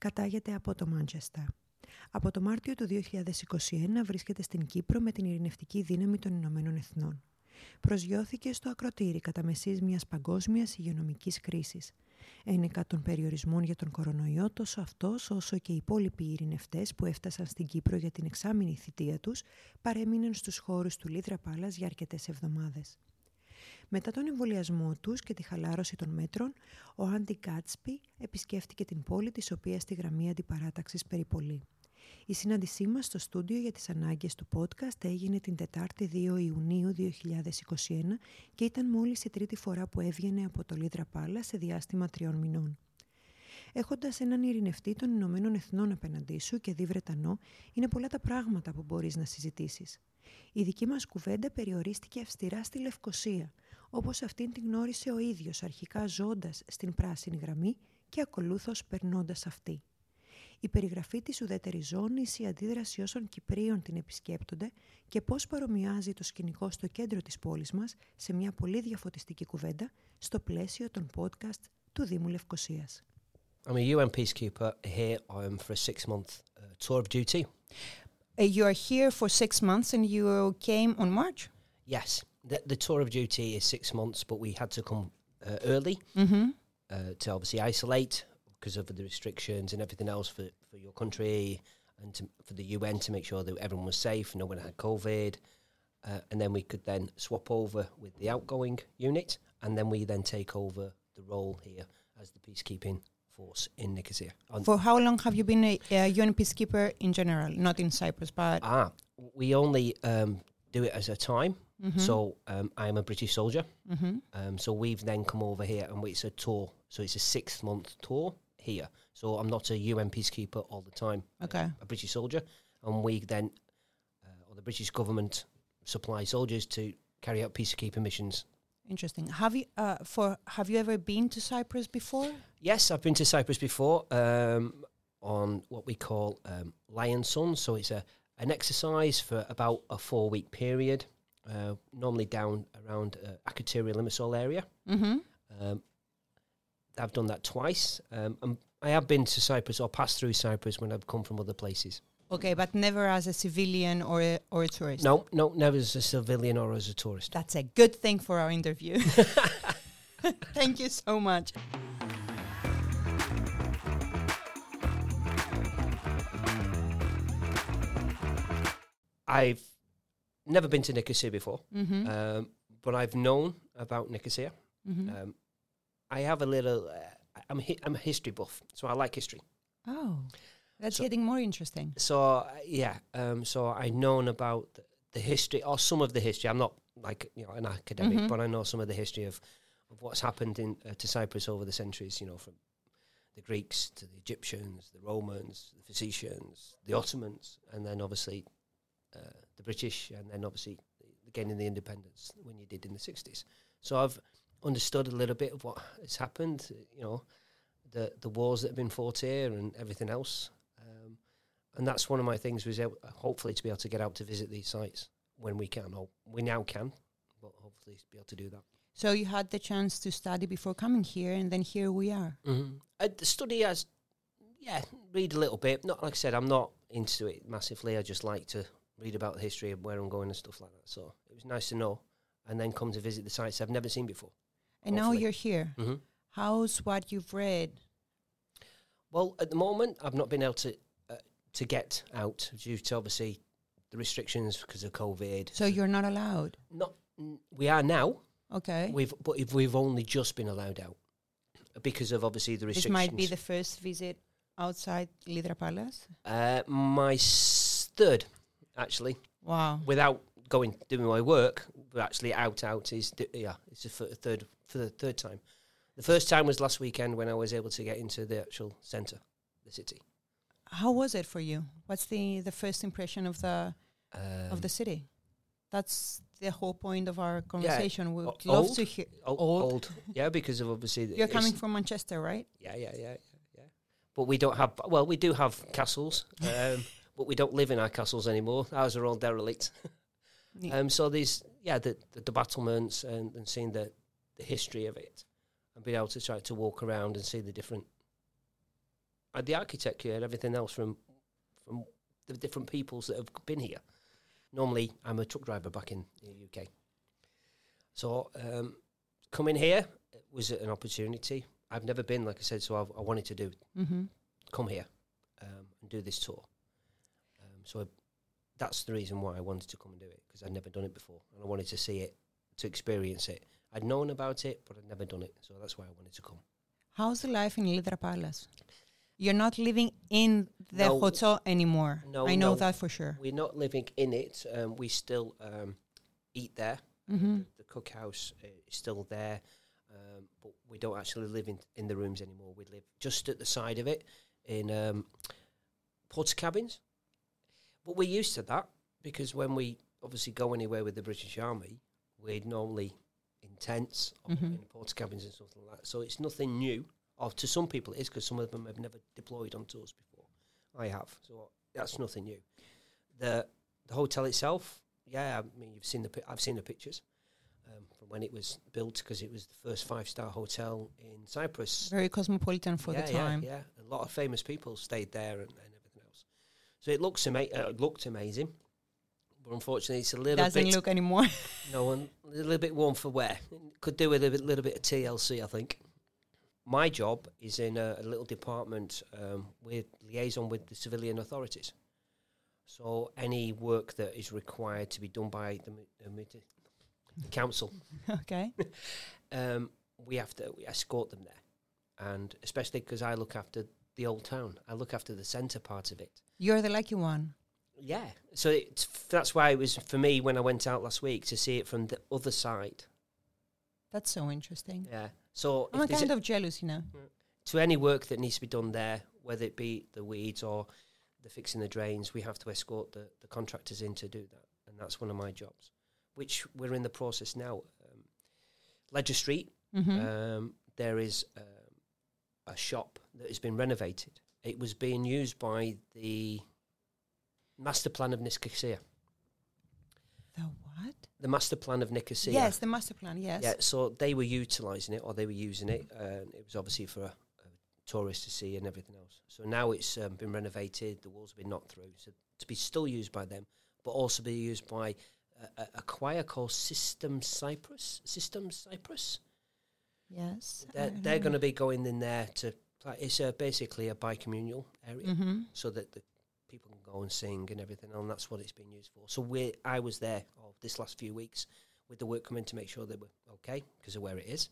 κατάγεται από το Μάντσεστα. Από το Μάρτιο του 2021 βρίσκεται στην Κύπρο με την ειρηνευτική δύναμη των Ηνωμένων Εθνών. Προσγειώθηκε στο ακροτήρι κατά μεσής μιας παγκόσμιας υγειονομικής κρίσης. Ένεκα των περιορισμών για τον κορονοϊό, τόσο αυτός όσο και οι υπόλοιποι ειρηνευτές που έφτασαν στην Κύπρο για την εξάμηνη θητεία τους παρέμειναν στους χώρους του Λίδρα Πάλας για αρκετές εβδομάδες. Μετά τον εμβολιασμό τους και τη χαλάρωση των μέτρων, ο Άντι Κάτσπι επισκέφτηκε την πόλη της οποίας τη γραμμή αντιπαράταξης περιπολεί. Η συνάντησή μας στο στούντιο για τις ανάγκες του podcast έγινε την Τετάρτη 2 Ιουνίου 2021 και ήταν μόλις η τρίτη φορά που έβγαινε από το Λίδρα Πάλα σε διάστημα τριών μηνών. Έχοντας έναν ειρηνευτή των Ηνωμένων Εθνών απέναντί σου και δι Βρετανό, είναι πολλά τα πράγματα που μπορείς να συζητήσεις. Η δική μας κουβέντα περιορίστηκε αυστηρά στη Λευκοσία, όπως αυτήν την γνώρισε ο ίδιος αρχικά ζώντας στην πράσινη γραμμή και ακολούθως περνώντας αυτή. Η περιγραφή της ουδετεριζώνης, η αντίδραση όσων Κυπρίων την επισκέπτονται και πώς παρομοιάζει το σκηνικό στο κέντρο της πόλης μας σε μια πολύ διαφωτιστική κουβέντα στο πλαίσιο των podcast του Δήμου Λευκοσίας. I'm a UN peacekeeper here. I'm for a six-month uh, tour of duty. Uh, you are here for six months and you came on March? Yes, the, the tour of duty is six months, but we had to come uh, early Mm-hmm. uh, to obviously isolate because of the restrictions and everything else for, for your country and to, for the UN to make sure that everyone was safe, no one had COVID. Uh, and then we could then swap over with the outgoing unit, and then we then take over the role here as the peacekeeping force in Nicosia. On- For how long have you been a, a UN peacekeeper in general? Not in Cyprus, but... ah, we only um, do it as a time. Mhm. So um, I'm a British soldier. Mhm. Um, so we've then come over here and it's a tour. So it's a six month tour here. So I'm not a UN peacekeeper all the time. Okay. A British soldier. And we then, uh, or the British government supply soldiers to carry out peacekeeping missions. Interesting. Have you uh, for have you ever been to Cyprus before? Yes, I've been to Cyprus before um, on what we call um, Lion Sun. So it's a an exercise for about a four week period, uh, normally down around uh, Akrotiri Limassol area. Mm-hmm. Um, I've done that twice. Um, and I have been to Cyprus or passed through Cyprus when I've come from other places. Okay, but never as a civilian or a, or a tourist. No, no, never as a civilian or as a tourist. That's a good thing for our interview. Thank you so much. I've never been to Nicosia before, Mm-hmm. um, but I've known about Nicosia. mm-hmm. Um, I have a little. Uh, I'm hi- I'm a history buff, so I like history. oh, that's so- getting more interesting. So uh, yeah, um, so I known about the, history or some of the history. I'm not like you know an academic, Mhm. but I know some of the history of of what's happened in uh, to Cyprus over the centuries. You know, from the Greeks to the Egyptians, the Romans, the Phoenicians, the Ottomans, and then obviously uh, the British, and then obviously gaining the independence when you did in the 60s. So I've understood a little bit of what has happened. You know, the the wars that have been fought here and everything else. And that's one of my things was able, hopefully to be able to get out to visit these sites when we can. Or we now can, but hopefully be able to do that. So you had the chance to study before coming here, and then here we are. Mm-hmm. I d- study as, yeah, read a little bit. Not like I said, I'm not into it massively. I just like to read about the history of where I'm going and stuff like that. So it was nice to know, and then come to visit the sites I've never seen before. And now you're here. Mm-hmm. How's what you've read? Well, at the moment, I've not been able to uh, to get out due to obviously the restrictions because of COVID. So you're not allowed. not we are now. Okay. We've but if we've only just been allowed out because of obviously the restrictions. This might be the first visit outside Ledra Palace. uh, my s- third actually Wow. without going doing my work, but actually out out is d- yeah it's the f- third for the third time. The first time was last weekend when I was able to get into the actual centre, the city. How was it for you? What's the the first impression of the Um, of the city? That's the whole point of our conversation. We O- love old? to hear. o- old. old. yeah, because of obviously the- You're coming from Manchester, right? Yeah, yeah, yeah, yeah, yeah. But we don't have. Well, we do have castles, um, but we don't live in our castles anymore. Ours are all derelict. Yeah. Um, so these, yeah, the, the, the battlements and, and seeing the, the history of it, and being able to try to walk around and see the different, uh, the architecture and everything else from from the different peoples that have been here. Normally, I'm a truck driver back in the UK, so um, coming here was an opportunity. I've never been, like I said, so I've, I wanted to do mm-hmm. come here um, and do this tour. Um, so I, that's the reason why I wanted to come and do it because I'd never done it before and I wanted to see it, to experience it. I'd known about it, but I'd never done it, so that's why I wanted to come. How's the life in Ledra Palace? You're not living in the No. hotel anymore. No, I know no. that for sure. We're not living in it. Um, we still um, eat there. Mm-hmm. The, the cookhouse uh, is still there, um, but we don't actually live in, in the rooms anymore. We live just at the side of it in um, Portakabins. But we're used to that because when we obviously go anywhere with the British Army, we're normally in tents or Mhm. in Portakabins and something like that. So it's nothing new. Or to some people it is because some of them have never deployed on tours before. I have, so that's nothing new. The the hotel itself, yeah, I mean you've seen the I've seen the pictures um, from when it was built because it was the first five star hotel in Cyprus. Very cosmopolitan for yeah, the time. Yeah, yeah, a lot of famous people stayed there and, and everything else. So it looks ama- uh, it looked amazing, but unfortunately it's a little Doesn't bit look anymore. no one a little bit warm for wear. Could do with a bit, little bit of TLC, I think. My job is in a, a little department um, with liaison with the civilian authorities. So any work that is required to be done by the, the, the council, okay. um, we have to we escort them there, and especially because I look after the old town, I look after the centre part of it. You're the lucky one. Yeah, so it's, that's why it was for me when I went out last week to see it from the other side. That's so interesting. Yeah. So I'm if a kind of jealous, you know. to any work that needs to be done there, whether it be the weeds or the fixing the drains, we have to escort the, the contractors in to do that, and that's one of my jobs, which we're in the process now. Um, Ledra Street, Mm-hmm. um, there is um, a shop that has been renovated. It was being used by the master plan of Nicosia. the what? The master plan of Nicosia. Yes, the master plan. Yes. Yeah, so they were utilising it, or they were using it, it was obviously for a, a tourist to see and everything else. So now it's um, been renovated, the walls have been knocked through, so to be still used by them, but also be used by a, a, a choir called Sistema Cyprus. Sistema Cyprus. Yes. They're, they're going to be going in there to. It's a, basically a bi-communal area, Mm-hmm. so that the people can go and sing and everything, and that's what it's been used for. So we, I was there oh, this last few weeks with the work coming to make sure they were okay because of where it is,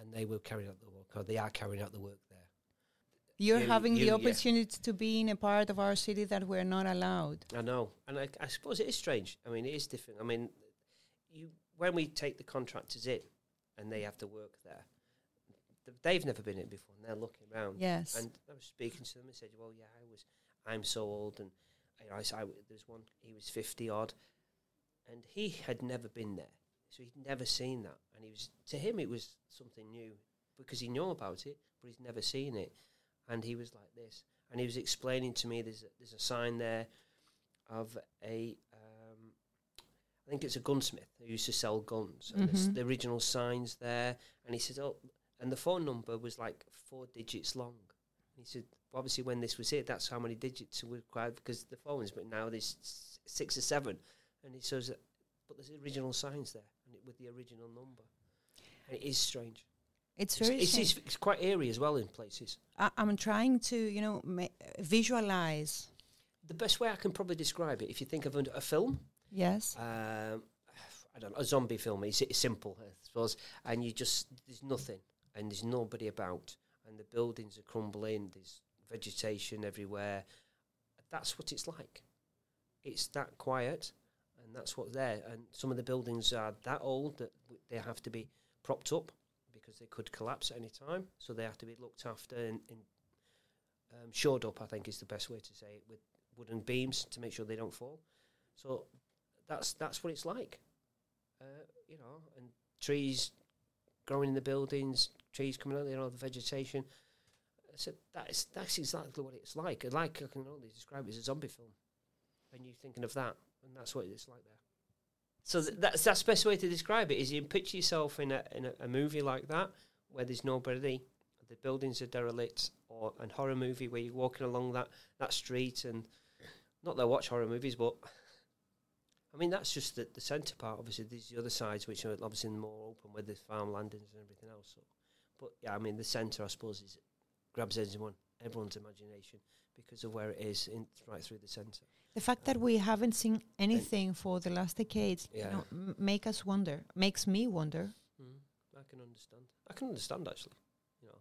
and they were carrying out the work, or they are carrying out the work there. You're You- having you- the yeah. opportunity to be in a part of our city that we're not allowed. I know, and I, I suppose it is strange. I mean, it is different. I mean, you when we take the contractors in, and they have to work there, they've never been in before, and they're looking around. Yes. And I was speaking to them and said, "Well, yeah, I was, I'm so old, and you know, I, I there's one, he was fifty odd, and he had never been there, so he'd never seen that, and he was to him it was something new because he knew about it, but he's never seen it, and he was like this, and he was explaining to me there's a, there's a sign there of a. Um, I think it's a gunsmith who used to sell guns, and Mhm. the original signs there. And he said, "Oh, and the phone number was like four digits long." And he said, "Obviously, when this was it, that's how many digits were required because the phones, but now there's six or seven. And he says, "But there's original signs there, and it, with the original number." And it is strange. It's very. it's, it's, it's quite eerie as well in places. I, I'm trying to, you know, ma- visualize. The best way I can probably describe it, if you think of a, a film, Yes. um, I don't know, a zombie film. It's, it's simple, I suppose. And you just there's nothing, and there's nobody about, and the buildings are crumbling. There's vegetation everywhere. That's what it's like. It's that quiet, and that's what's there. And some of the buildings are that old that they have to be propped up because they could collapse at any time. So they have to be looked after and, in um, shored up. I think is the best way to say it with wooden beams to make sure they don't fall. So that's that's what it's like, uh, you know, and trees growing in the buildings, trees coming out, you know, the vegetation. So that's that's exactly what it's like. Like I can only describe it as a zombie film, and you're thinking of that, and that's what it's like there. So th- that's that's the best way to describe it. Is you picture yourself in a in a, a movie like that where there's nobody, the buildings are derelict, or a horror movie where you're walking along that that street and not that I watch horror movies, but I mean that's just the, the centre part. Obviously, there's the other sides which are obviously more open with the farmlandings and everything else. So, but yeah, I mean the centre, I suppose, is grabs everyone everyone's imagination because of where it is in right through the centre. The fact that we haven't seen anything for the last decades, Yeah. you know, m- make us wonder, makes me wonder. Mm, I can understand. I can understand actually. You know,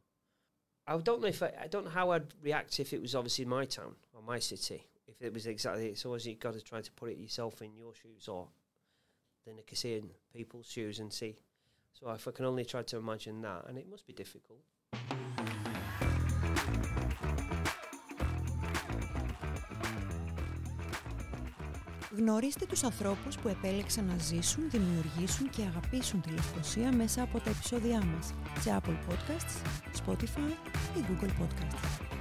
I don't know if I, I don't know how I'd react if it was obviously my town or my city. If it was exactly, it's always you've got to try to put it yourself in your shoes or then the Nicosia people's shoes and see. So if I can only try to imagine that, and it must be difficult. Γνωρίστε τους ανθρώπους που επέλεξαν να ζήσουν, δημιουργήσουν και αγαπήσουν τη Λευκοσία μέσα από τα επεισόδια μας σε Apple Podcasts, Spotify ή Google Podcasts.